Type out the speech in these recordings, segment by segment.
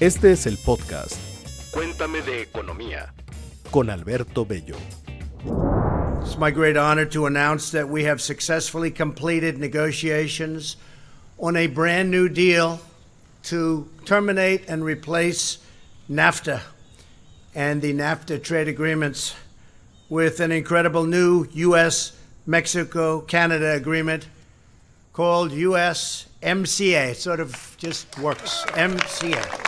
Este es el podcast Cuéntame de economía con Alberto Bello. It's my great honor to announce that we have successfully completed negotiations on a brand new deal to terminate and replace NAFTA and the NAFTA trade agreements with an incredible new U.S. Mexico Canada agreement called USMCA. It sort of just works. MCA.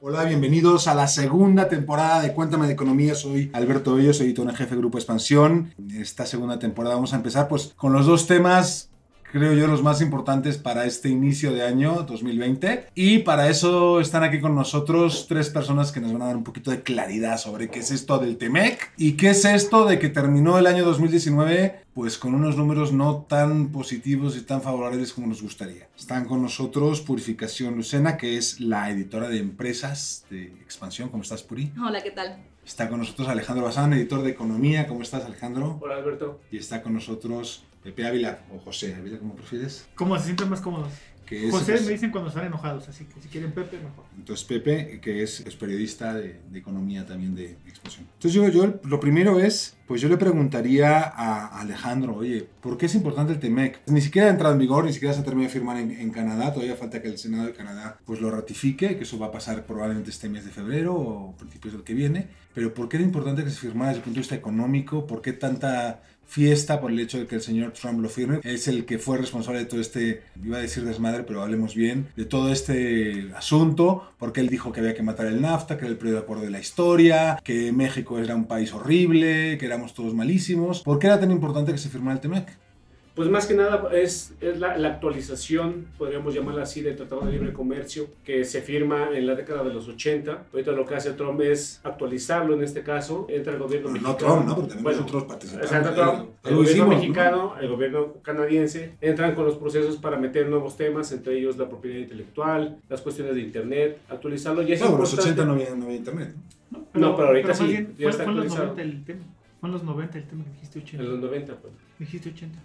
Hola, bienvenidos a la segunda temporada de Cuéntame de Economía. Soy Alberto Bello, soy editor en jefe de Grupo Expansión. En esta segunda temporada vamos a empezar pues con los dos temas creo yo, los más importantes para este inicio de año 2020. Y para eso están aquí con nosotros tres personas que nos van a dar un poquito de claridad sobre qué es esto del TEMEC y qué es esto de que terminó el año 2019 pues con unos números no tan positivos y tan favorables como nos gustaría. Están con nosotros Purificación Lucena, que es la editora de empresas de expansión. ¿Cómo estás, Puri? Hola, ¿qué tal? Está con nosotros Alejandro Bazán, editor de Economía. ¿Cómo estás, Alejandro? Hola, Alberto. Y está con nosotros Pepe Ávila o José Ávila, como prefieres. ¿Cómo se sienten más cómodos? Que es, José me dicen cuando están enojados, así que si quieren Pepe, mejor. Entonces Pepe, que es, es periodista de, de, economía también de expansión. Entonces yo, yo lo primero es, pues yo le preguntaría a Alejandro, oye, ¿por qué es importante el TEMEC? Ni siquiera ha entrado en vigor, ni siquiera se ha terminado de firmar en, en, Canadá, todavía falta que el Senado de Canadá pues lo ratifique, que eso va a pasar probablemente este mes de febrero o principios del que viene. Pero ¿por qué era importante que se firmara desde el punto de vista económico? ¿Por qué tanta fiesta por el hecho de que el señor Trump lo firme. Es el que fue responsable de todo este, iba a decir desmadre, pero hablemos bien, de todo este asunto, porque él dijo que había que matar el NAFTA, que era el periodo de acuerdo de la historia, que México era un país horrible, que éramos todos malísimos. ¿Por qué era tan importante que se firmara el TEMEC? Pues más que nada es, es la, la, actualización, podríamos llamarla así, del Tratado de Libre Comercio que se firma en la década de los 80. Ahorita lo que hace Trump es actualizarlo en este caso. Entra el gobierno bueno, mexicano. No Trump, ¿no? Porque también bueno, nosotros participamos. Exacto, Trump, el, el gobierno hicimos, mexicano, ¿no? el gobierno canadiense, entran con los procesos para meter nuevos temas, entre ellos la propiedad intelectual, las cuestiones de Internet, actualizarlo. Y es no, en los 80 no había, no había Internet. No, no, no pero ahorita pero sí, bien, ya fue, está fue en los actualizado. 90 el tema. Fue en los 90 el tema que dijiste 80. En los 90, pues. Dijiste 80.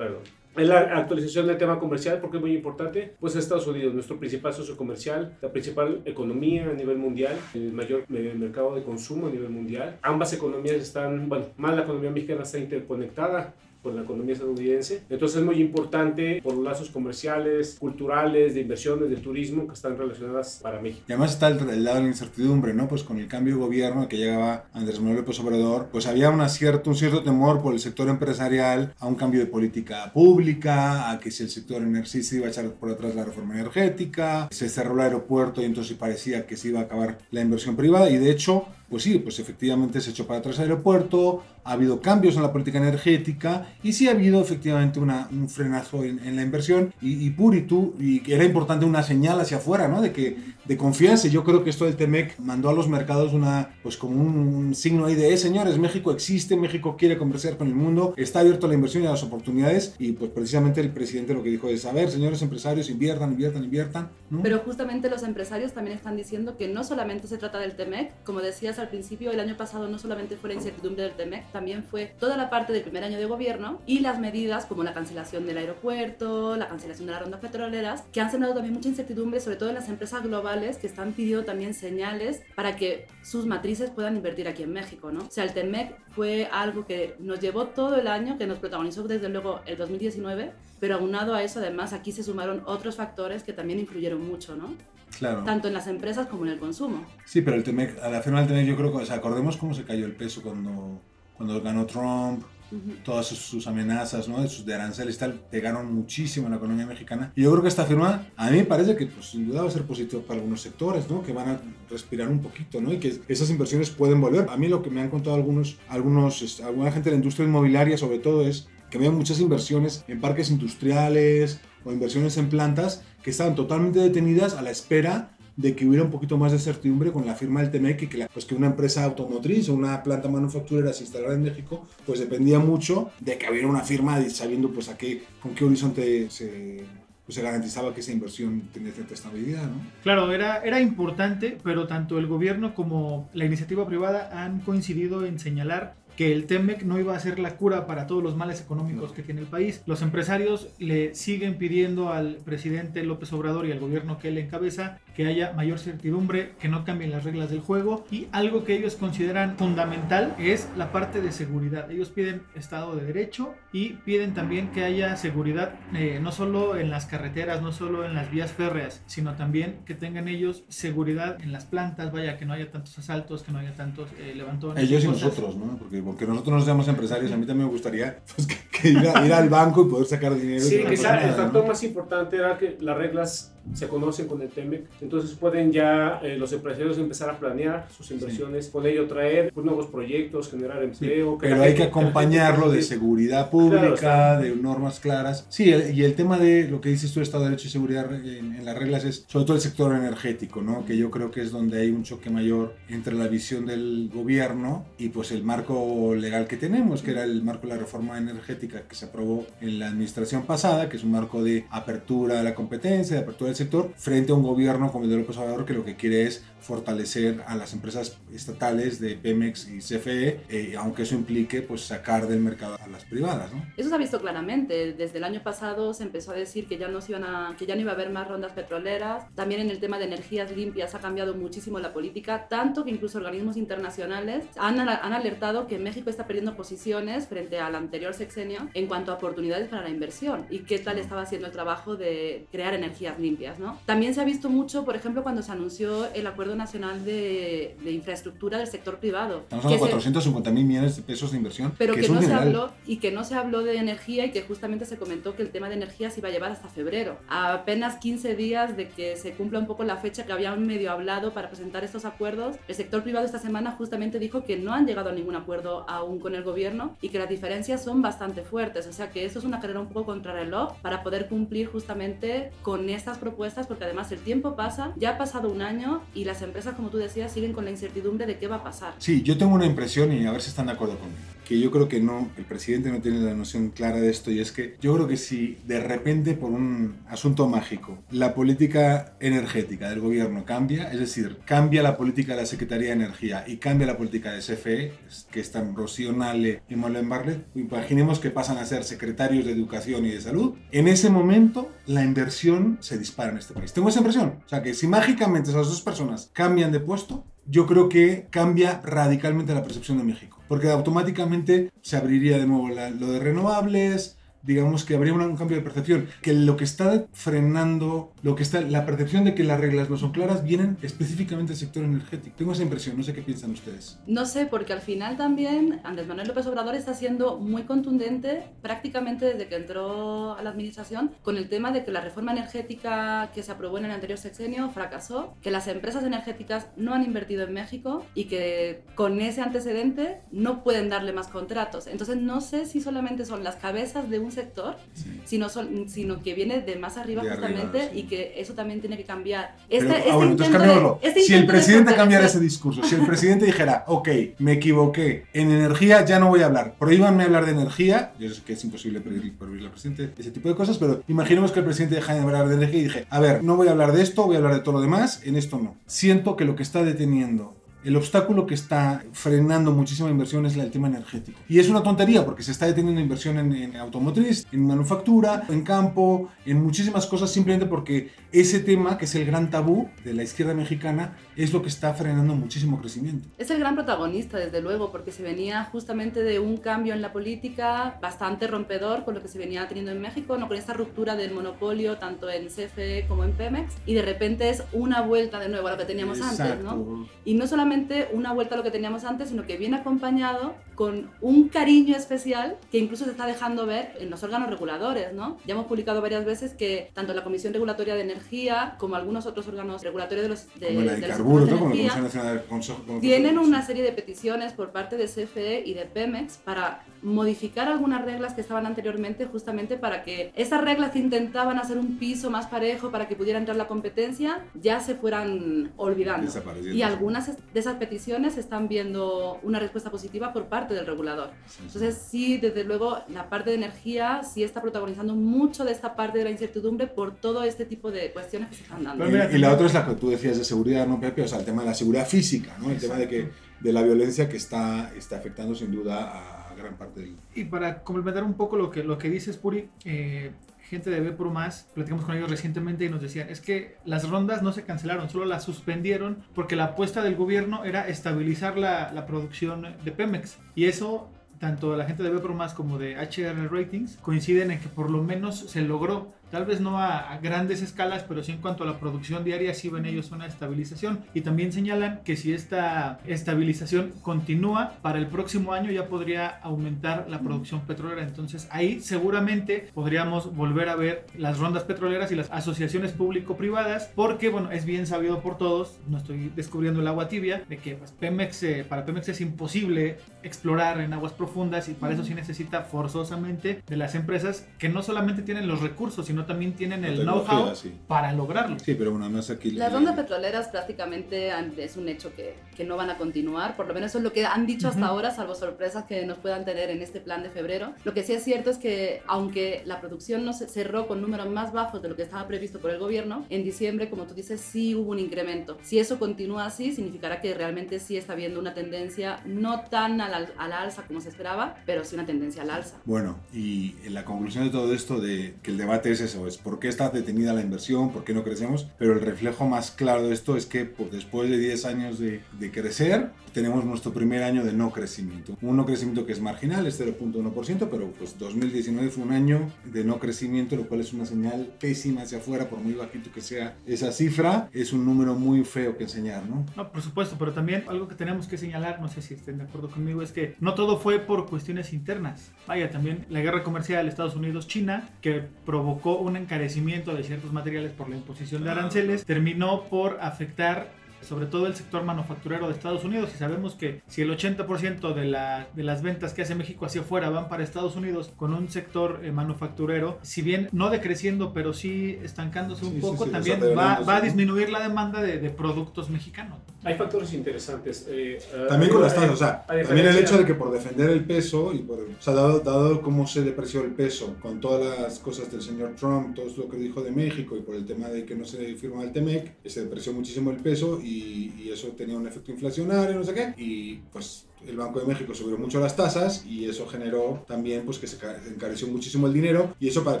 Perdón. Es la actualización del tema comercial porque es muy importante. Pues Estados Unidos, nuestro principal socio comercial, la principal economía a nivel mundial, el mayor mercado de consumo a nivel mundial. Ambas economías están, bueno, más la economía mexicana está interconectada con la economía estadounidense. Entonces es muy importante por lazos comerciales, culturales, de inversiones, de turismo que están relacionadas para México. Y además está el, el, lado de la incertidumbre, ¿no? Pues con el cambio de gobierno que llegaba Andrés Manuel López Obrador, pues había una cierto, un cierto temor por el sector empresarial a un cambio de política pública, a que si el sector energético se iba a echar por atrás la reforma energética, se cerró el aeropuerto y entonces parecía que se iba a acabar la inversión privada y de hecho pues sí, pues efectivamente se echó para atrás el aeropuerto, ha habido cambios en la política energética y sí ha habido efectivamente una, un frenazo en, en la inversión y, y Puri, tú, y era importante una señal hacia afuera, ¿no? De que de confianza. Yo creo que esto del TEMEC mandó a los mercados una, pues como un, un signo ahí de, eh, señores, México existe, México quiere conversar con el mundo, está abierto a la inversión y a las oportunidades y pues precisamente el presidente lo que dijo es, a ver, señores empresarios, inviertan, inviertan, inviertan. ¿no? Pero justamente los empresarios también están diciendo que no solamente se trata del TEMEC, como decías al principio, el año pasado no solamente fue la incertidumbre del TEMEC, también fue toda la parte del primer año de gobierno y las medidas como la cancelación del aeropuerto, la cancelación de las rondas petroleras, que han sembrado también mucha incertidumbre, sobre todo en las empresas globales que están pidiendo también señales para que sus matrices puedan invertir aquí en México, ¿no? O sea, el TEMEC fue algo que nos llevó todo el año, que nos protagonizó desde luego el 2019, pero aunado a eso, además, aquí se sumaron otros factores que también influyeron mucho, ¿no? Claro. Tanto en las empresas como en el consumo. Sí, pero el TEMEC, a la firma del TEMEC yo creo que, o sea, acordemos cómo se cayó el peso cuando, cuando ganó Trump, uh -huh. todas sus, sus, amenazas, ¿no? De, sus, de aranceles tal, pegaron muchísimo en la economía mexicana. Y yo creo que esta firma, a mí me parece que pues, sin duda va a ser positivo para algunos sectores, ¿no? Que van a respirar un poquito, ¿no? Y que esas inversiones pueden volver. A mí lo que me han contado algunos, algunos alguna gente de la industria inmobiliaria sobre todo es que había muchas inversiones en parques industriales o inversiones en plantas que estaban totalmente detenidas a la espera de que hubiera un poquito más de certidumbre con la firma del TEMEC y que, pues que una empresa automotriz o una planta manufacturera se instalara en México, pues dependía mucho de que hubiera una firma sabiendo pues a qué, con qué horizonte se, pues se garantizaba que esa inversión tenía cierta estabilidad, ¿no? Claro, era, era importante, pero tanto el gobierno como la iniciativa privada han coincidido en señalar que el TEMEC no iba a ser la cura para todos los males económicos que tiene el país. Los empresarios le siguen pidiendo al presidente López Obrador y al gobierno que él encabeza que haya mayor certidumbre, que no cambien las reglas del juego y algo que ellos consideran fundamental es la parte de seguridad. Ellos piden Estado de Derecho y piden también que haya seguridad eh, no solo en las carreteras, no solo en las vías férreas, sino también que tengan ellos seguridad en las plantas, vaya, que no haya tantos asaltos, que no haya tantos eh, levantones. Ellos y nosotros, ¿no? Porque, porque nosotros nos llamamos empresarios, a mí también me gustaría pues, que ir, a- ir al banco y poder sacar dinero. Sí, quizá el nada, factor ¿no? más importante era que las reglas se conocen con el TEMEC, entonces pueden ya eh, los empresarios empezar a planear sus inversiones, con ello traer pues, nuevos proyectos, generar empleo. la Pero hay gente- que gente acompañarlo de seguridad Claro, pública, está. de normas claras. Sí, el- y el tema de lo que dices tú, Estado de Derecho y seguridad en, en las reglas es sobre todo el sector energético, ¿no? Que yo creo que es donde hay un choque mayor entre la visión del gobierno y pues el marco legal que tenemos, que era el marco de la reforma energética que se aprobó en la administración pasada, que es un marco de apertura de la competencia, de apertura del sector, frente a un gobierno como el de López Obrador que lo que quiere es fortalecer a las empresas estatales de Pemex y CFE, eh, aunque eso implique pues sacar del mercado a las privadas, ¿no? Eso se ha visto claramente. Desde el año pasado se empezó a decir que ya no, se iban a, que ya no iba a haber más rondas petroleras. También en el tema de energías limpias ha cambiado muchísimo la política, tanto que incluso organismos internacionales han, han alertado que México está perdiendo posiciones frente al anterior sexenio en cuanto a oportunidades para la inversión y qué tal estaba haciendo el trabajo de crear energías limpias. ¿no? También se ha visto mucho, por ejemplo, cuando se anunció el Acuerdo Nacional de, de Infraestructura del Sector Privado. Estamos que hablando de se- 450 mil millones de pesos de inversión, pero que, un no se habló y que no se habló de energía y que justamente se comentó que el tema de energía se iba a llevar hasta febrero. A apenas 15 días de que se cumpla un poco la fecha que habían medio hablado para presentar estos acuerdos, el sector privado esta semana justamente dijo que no han llegado a ningún acuerdo aún con el gobierno y que las diferencias son bastante fuertes. O sea que esto es una carrera un poco contra reloj para poder cumplir justamente con estas propuestas porque además el tiempo pasa, ya ha pasado un año y las empresas, como tú decías, siguen con la incertidumbre de qué va a pasar. Sí, yo tengo una impresión y a ver si están de acuerdo conmigo. Que yo creo que no, el presidente no tiene la noción clara de esto y es que yo creo que si de repente por un asunto mágico la política energética del gobierno cambia, es decir, cambia la política de la Secretaría de Energía y cambia la política de CFE, que están Rocío Nale y Marlene imaginemos que pasan a ser secretarios de Educación y de Salud, en ese momento la inversión se dispara en este país. Tengo esa impresión. O sea que si mágicamente esas dos personas cambian de puesto, yo creo que cambia radicalmente la percepción de México. Porque automáticamente se abriría de nuevo la- lo de renovables, digamos que habría un cambio de percepción. Que lo que está frenando, lo que está, la percepción de que las reglas no son claras, vienen específicamente del sector energético. Tengo esa impresión, no sé qué piensan ustedes. No sé, porque al final también Andrés Manuel López Obrador está siendo muy contundente prácticamente desde que entró a la administración con el tema de que la reforma energética que se aprobó en el anterior sexenio fracasó, que las empresas energéticas no han invertido en México y que con ese antecedente no pueden darle más contratos. Entonces no sé si solamente son las cabezas de un sector, sino, son- sino que viene de más arriba De arriba, justamente sí. y que eso también tiene que cambiar. Pero, Este- ah, este bueno, entonces cambiémoslo. este si el presidente cambiara ese discurso, si el presidente dijera, ok, me equivoqué, en energía ya no voy a hablar, prohíbanme hablar de energía, yo sé que es imposible prohibir, al presidente ese tipo de cosas, pero imaginemos que el presidente deja de hablar de energía y dije, a ver, no voy a hablar de esto, voy a hablar de todo lo demás, en esto no. Siento que lo que está deteniendo el obstáculo que está frenando muchísima inversión es el tema energético. Y es una tontería porque se está deteniendo inversión en, en automotriz, en manufactura, en campo, en muchísimas cosas simplemente porque ese tema, que es el gran tabú de la izquierda mexicana, es lo que está frenando muchísimo crecimiento. Es el gran protagonista, desde luego, porque se venía justamente de un cambio en la política bastante rompedor con lo que se venía teniendo en México, ¿no? con esta ruptura del monopolio tanto en CFE como en Pemex, y de repente es una vuelta de nuevo a lo que teníamos antes, ¿no? Y no solamente una vuelta a lo que teníamos antes, sino que viene acompañado con un cariño especial que incluso se está dejando ver en los órganos reguladores, ¿no? Ya hemos publicado varias veces que tanto la Comisión Regulatoria de Energía como algunos otros órganos regulatorios de los de, Como la de de ¿no? Como la Nacional del tienen una serie de peticiones por parte de CFE y de Pemex para modificar algunas reglas que estaban anteriormente justamente para que esas reglas que intentaban hacer un piso más parejo para que pudiera entrar la competencia ya se fueran olvidando. Y algunas de esas peticiones están viendo una respuesta positiva por parte del regulador. Sí, sí. Entonces sí, desde luego la parte de energía sí está protagonizando mucho de esta parte de la incertidumbre por todo este tipo de cuestiones que se están dando. Pero mira, y, y la otra es la que tú decías de seguridad, ¿no, Pepe? O sea, el tema de la seguridad física, ¿no? El tema de que de la violencia que está, está afectando sin duda a gran parte del... Y para complementar un poco lo que, lo que dices, Puri, eh, gente de B por más, platicamos con ellos recientemente y nos decían, es que las rondas no se cancelaron, solo las suspendieron porque la apuesta del gobierno era estabilizar la, la producción de Pemex. Y eso tanto la gente de B por más como de HR Ratings coinciden en que por lo menos se logró Tal vez no a, grandes escalas, pero sí en cuanto a la producción diaria, sí ven ellos una estabilización. Y también señalan que si esta estabilización continúa, para el próximo año ya podría aumentar la producción petrolera. Entonces ahí seguramente podríamos volver a ver las rondas petroleras y las asociaciones público-privadas, porque bueno, es bien sabido por todos, no estoy descubriendo el agua tibia, de que pues, Pemex, eh, para Pemex es imposible explorar en aguas profundas y para eso sí necesita forzosamente de las empresas que no solamente tienen los recursos, sino también tienen el know-how para lograrlo. Sí, pero bueno, además aquí... Las rondas petroleras prácticamente es un hecho que, que, no van a continuar, por lo menos eso es lo que han dicho hasta ahora, salvo sorpresas que nos puedan tener en este plan de febrero. Lo que sí es cierto es que aunque la producción no se cerró con números más bajos de lo que estaba previsto por el gobierno, en diciembre, como tú dices, sí hubo un incremento. Si eso continúa así, significará que realmente sí está habiendo una tendencia no tan a la, a la alza como se esperaba, pero sí una tendencia al alza. Bueno, y en la conclusión de todo esto de que el debate es eso, es por qué está detenida la inversión, por qué no crecemos, pero el reflejo más claro de esto es que pues, después de 10 años de, de crecer, tenemos nuestro primer año de no crecimiento. Un no crecimiento que es marginal, es 0.1%, pero pues 2019 fue un año de no crecimiento, lo cual es una señal pésima hacia afuera, por muy bajito que sea esa cifra, es un número muy feo que enseñar, ¿no? No, por supuesto, pero también algo que tenemos que señalar, no sé si estén de acuerdo conmigo, es que no todo fue por cuestiones internas. Vaya, también la guerra comercial Estados Unidos-China, que provocó un encarecimiento de ciertos materiales por la imposición de aranceles, terminó por afectar sobre todo el sector manufacturero de Estados Unidos y sabemos que si el 80% de, la, de las ventas que hace México hacia afuera van para Estados Unidos con un sector eh, manufacturero, si bien no decreciendo pero sí estancándose un Sí, poco, sí, también va, va a disminuir la demanda de, de productos mexicanos. Hay factores interesantes. eh, eh, También con las tasas, o sea, también el hecho de que por defender el peso, y por, o sea, dado, dado cómo se depreció el peso, con todas las cosas del señor Trump, todo lo que dijo de México y por el tema de que no se firma el TEMEC, se depreció muchísimo el peso y, y eso tenía un efecto inflacionario, no sé qué, y pues el Banco de México subió mucho las tasas y eso generó también pues que se ca- encareció muchísimo el dinero. Y eso para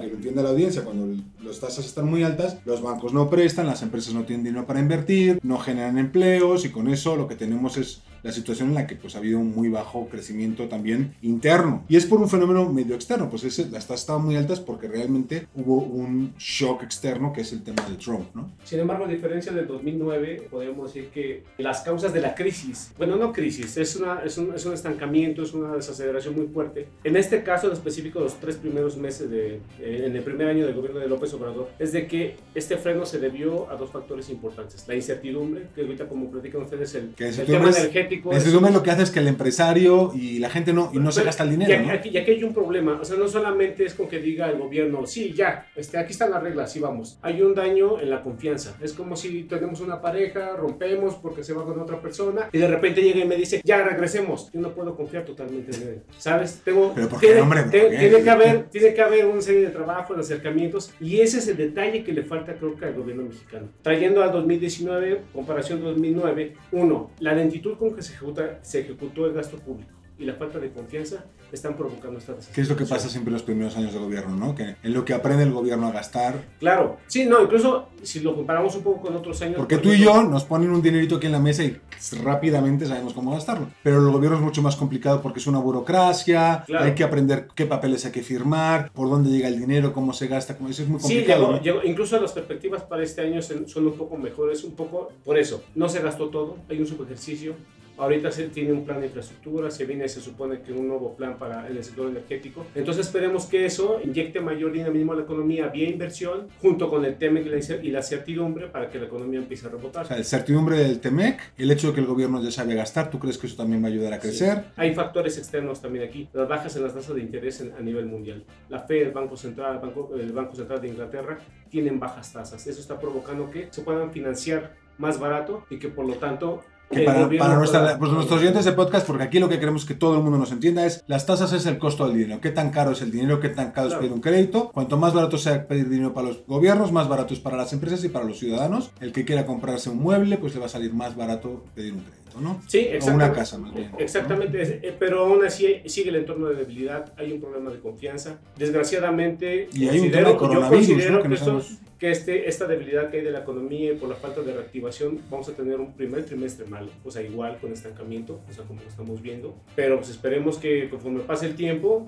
que lo entienda la audiencia, cuando las tasas están muy altas, los bancos no prestan, las empresas no tienen dinero para invertir, no generan empleos y con eso lo que tenemos es la situación en la que pues ha habido un muy bajo crecimiento también interno y es por un fenómeno medio externo, pues es, las tasas estaban muy altas porque realmente hubo un shock externo que es el tema de Trump, ¿no? Sin embargo, a diferencia del 2009, podemos decir que las causas de la crisis, bueno, no crisis, es, una, es, un, es un estancamiento, es una desaceleración muy fuerte. En este caso, en específico, los tres primeros meses de, eh, en el primer año del gobierno de López Obrador, es de que este freno se debió a dos factores importantes. La incertidumbre, que ahorita como platican ustedes, el, el ese tema tema energético. En es- resumen, lo que hace es que el empresario y la gente no, y no se Pero- gasta el y dinero, aquí, ¿no? aquí- y aquí hay un problema, o sea, no solamente es con que diga el gobierno, sí, ya, este, aquí están las reglas, sí vamos. Hay un daño en la confianza. Es como si tenemos una pareja, rompemos porque se va con otra persona y de repente llega y me dice, ya regresemos. Yo no puedo confiar totalmente en él, ¿sabes? Tengo, Pero ¿por qué, tiene, hombre? ¿Por te- tiene que haber, tiene que haber una serie de trabajos, de acercamientos y ese es el detalle que le falta creo que al gobierno mexicano. Trayendo al 2019, comparación 2009, uno, la lentitud con que se, ejecuta, se ejecutó el gasto público y la falta de confianza están provocando esta ¿Qué es lo que pasa siempre en los primeros años de gobierno, no? Que en lo que aprende el gobierno a gastar. Claro, sí, no, incluso si lo comparamos un poco con otros años. Porque por tú y yo nos ponen un dinerito aquí en la mesa y rápidamente sabemos cómo gastarlo. Pero el gobierno es mucho más complicado porque es una burocracia, Claro. hay que aprender qué papeles hay que firmar, por dónde llega el dinero, cómo se gasta, como eso es muy Sí, complicado. llegó- ¿no? llegó- incluso las perspectivas para este año son un poco mejores, un poco por eso. No se gastó todo, hay un subejercicio. Ahorita se tiene un plan de infraestructura, se viene, se supone que un nuevo plan para el sector energético. Entonces esperemos que eso inyecte mayor dinamismo a la economía vía inversión, junto con el tema y la la certidumbre para que la economía empiece a rebotar. O sea, el certidumbre del TEMEC, el hecho de que el gobierno ya sabe gastar, ¿tú crees que eso también va a ayudar a crecer? Sí. Hay factores externos también aquí, las bajas en las tasas de interés en- a nivel mundial. La Fed, el Banco Central, el Banco, el Banco Central de Inglaterra tienen bajas tasas. Eso está provocando que se puedan financiar más barato y que por lo tanto Que para, nuestra- pues nuestros oyentes de podcast, porque aquí lo que queremos que todo el mundo nos entienda es las tasas es el costo del dinero. ¿Qué tan caro es el dinero? ¿Qué tan caro es pedir un crédito? Cuanto más barato sea pedir dinero para los gobiernos, más barato es para las empresas y para los ciudadanos. El que quiera comprarse un mueble, pues le va a salir más barato pedir un crédito. ¿no? Sí, O exactamente. una casa, más bien. Exactamente, eh, pero aún así sigue el entorno de debilidad, hay un problema de confianza. Desgraciadamente, Y hay un tema de yo coronavirus, considero ¿no? Que que. Que este, esta debilidad que hay de la economía y por la falta de reactivación, vamos a tener un primer trimestre malo, o sea, igual con estancamiento, o sea, como lo estamos viendo. Pero pues esperemos que conforme pase el tiempo,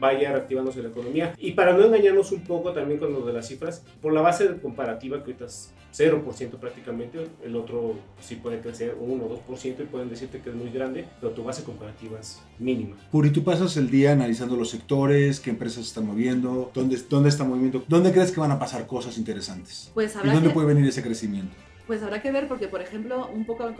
vaya reactivándose la economía. Y para no engañarnos un poco también con lo de las cifras, por la base comparativa que ahorita es 0% prácticamente, el otro sí puede crecer 1 o 2% y pueden decirte que es muy grande, pero tu base comparativa es mínima. Puri, tú pasas el día analizando los sectores, qué empresas están moviendo, dónde, dónde está movimiento, dónde crees que van a pasar cosas interesantes Pues y dónde que- puede venir ese crecimiento. Pues habrá que ver porque, por ejemplo, un poco al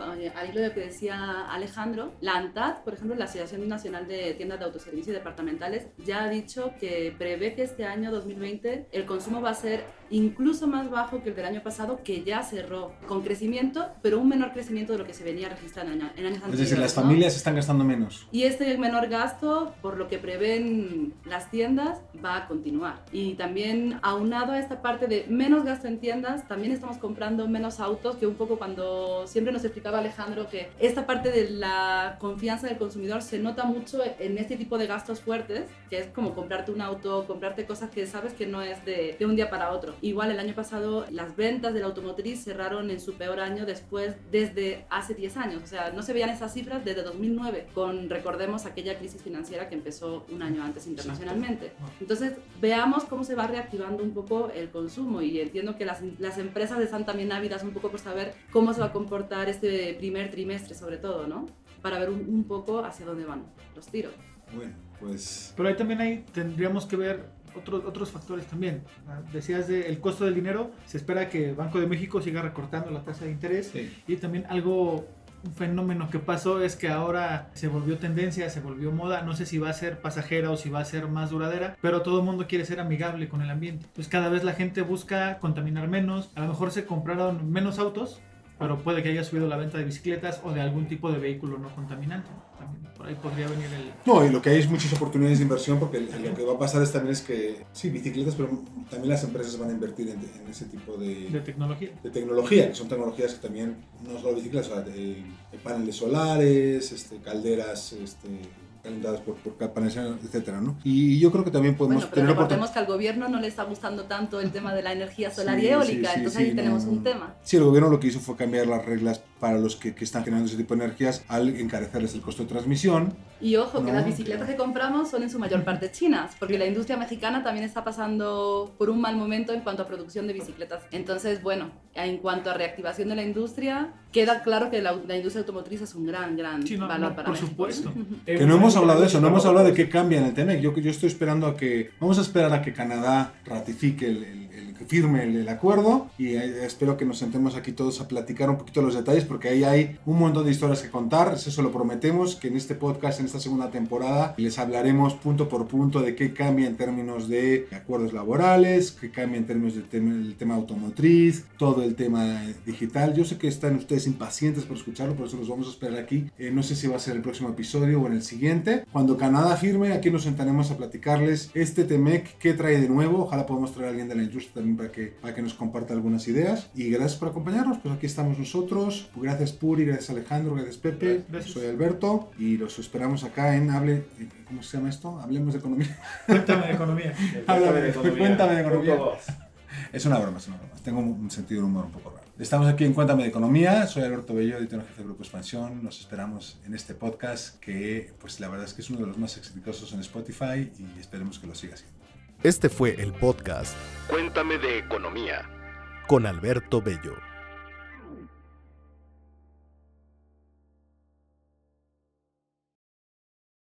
hilo de lo que decía Alejandro, la ANTAD, por ejemplo, la Asociación Nacional de Tiendas de Autoservicio y Departamentales, ya ha dicho que prevé que este año 2020 el consumo va a ser incluso más bajo que el del año pasado, que ya cerró con crecimiento, pero un menor crecimiento de lo que se venía registrando en, año- en años Es anteriores. decir, las ¿no? familias están gastando menos. Y este menor gasto, por lo que prevén las tiendas, va a continuar. Y también aunado a esta parte de menos gasto en tiendas, también estamos comprando menos autos, que un poco cuando siempre nos explicaba Alejandro que esta parte de la confianza del consumidor se nota mucho en este tipo de gastos fuertes, que es como comprarte un auto, comprarte cosas que sabes que no es de, de un día para otro. Igual el año pasado las ventas de la automotriz cerraron en su peor año después desde hace 10 años, o sea, no se veían esas cifras desde 2009, con recordemos aquella crisis financiera que empezó un año antes internacionalmente. Entonces, veamos cómo se va reactivando un poco el consumo y entiendo que las, las empresas están también ávidas un poco por saber cómo se va a comportar este primer trimestre sobre todo, ¿no? Para ver un, un poco hacia dónde van los tiros. Bueno, pues Pero ahí también ahí tendríamos que ver otros, otros factores también. Ah, Decías de el costo del dinero, se espera que Banco de México siga recortando la tasa de interés sí. y también algo, fenómeno que pasó es que ahora se volvió tendencia, se volvió moda, no sé si va a ser pasajera o si va a ser más duradera, pero todo el mundo quiere ser amigable con el ambiente. Pues cada vez la gente busca contaminar menos, a lo mejor se compraron menos autos, pero puede que haya subido la venta de bicicletas o de algún tipo de vehículo no contaminante. También por ahí podría venir el... No, y lo que hay es muchas oportunidades de inversión porque lo que va a pasar es también es que, sí, bicicletas, pero también las empresas van a invertir en, en ese tipo de de, tecnología. de tecnología, que son tecnologías que también, no solo bicicletas, o sea, de- de paneles solares, este, calderas este, por, por etcétera, ¿no? Y yo creo que también podemos Bueno, pero tener recordemos que al gobierno no le está gustando tanto el tema de la energía solar Sí, y eólica, sí, sí, entonces ahí tenemos un tema. Sí, el gobierno lo que hizo fue cambiar las reglas para los que, que están generando ese tipo de energías al encarecerles el costo de transmisión. Y ojo, que No, las bicicletas que compramos son en su mayor parte chinas, porque la industria mexicana también está pasando por un mal momento en cuanto a producción de bicicletas. Entonces, bueno, en cuanto a reactivación de la industria, queda claro que la, la industria automotriz es un gran, gran Sí, no, valor no, para por México. supuesto. Que no hemos hablado de eso, no hemos hablado de qué cambia en el TEMEC. Yo, yo estoy esperando a que, vamos a esperar a que Canadá ratifique el, el- el- que firme el, el acuerdo y eh, espero que nos sentemos aquí todos a platicar un poquito los detalles porque ahí hay un montón de historias que contar, eso lo prometemos, que en este podcast, en esta segunda temporada, les hablaremos punto por punto de qué cambia en términos de acuerdos laborales, qué cambia en términos del tema, tema automotriz, todo el tema digital. Yo sé que están ustedes impacientes por escucharlo, por eso los vamos a esperar aquí. Eh, no sé si va a ser el próximo episodio o en el siguiente. Cuando Canadá firme, aquí nos sentaremos a platicarles este TEMEC, qué trae de nuevo. Ojalá podamos traer a alguien de la industria también para que, para que nos comparta algunas ideas. Y gracias por acompañarnos, pues aquí estamos nosotros. Gracias Puri, gracias Alejandro, gracias Pepe. Gracias. Soy Alberto y los esperamos acá en Hable, ¿cómo se llama esto? Hablemos de economía. Cuéntame de economía. Cuéntame de economía. Cuéntame de economía. Es una broma, es una broma. Tengo un sentido de humor un poco raro. Estamos aquí en Cuéntame de Economía. Soy Alberto Bello, editor jefe de Grupo Expansión. Nos esperamos en este podcast que, pues la verdad es que es uno de los más exitosos en Spotify y esperemos que lo siga siendo. Este fue el podcast Cuéntame de economía. con Alberto Bello.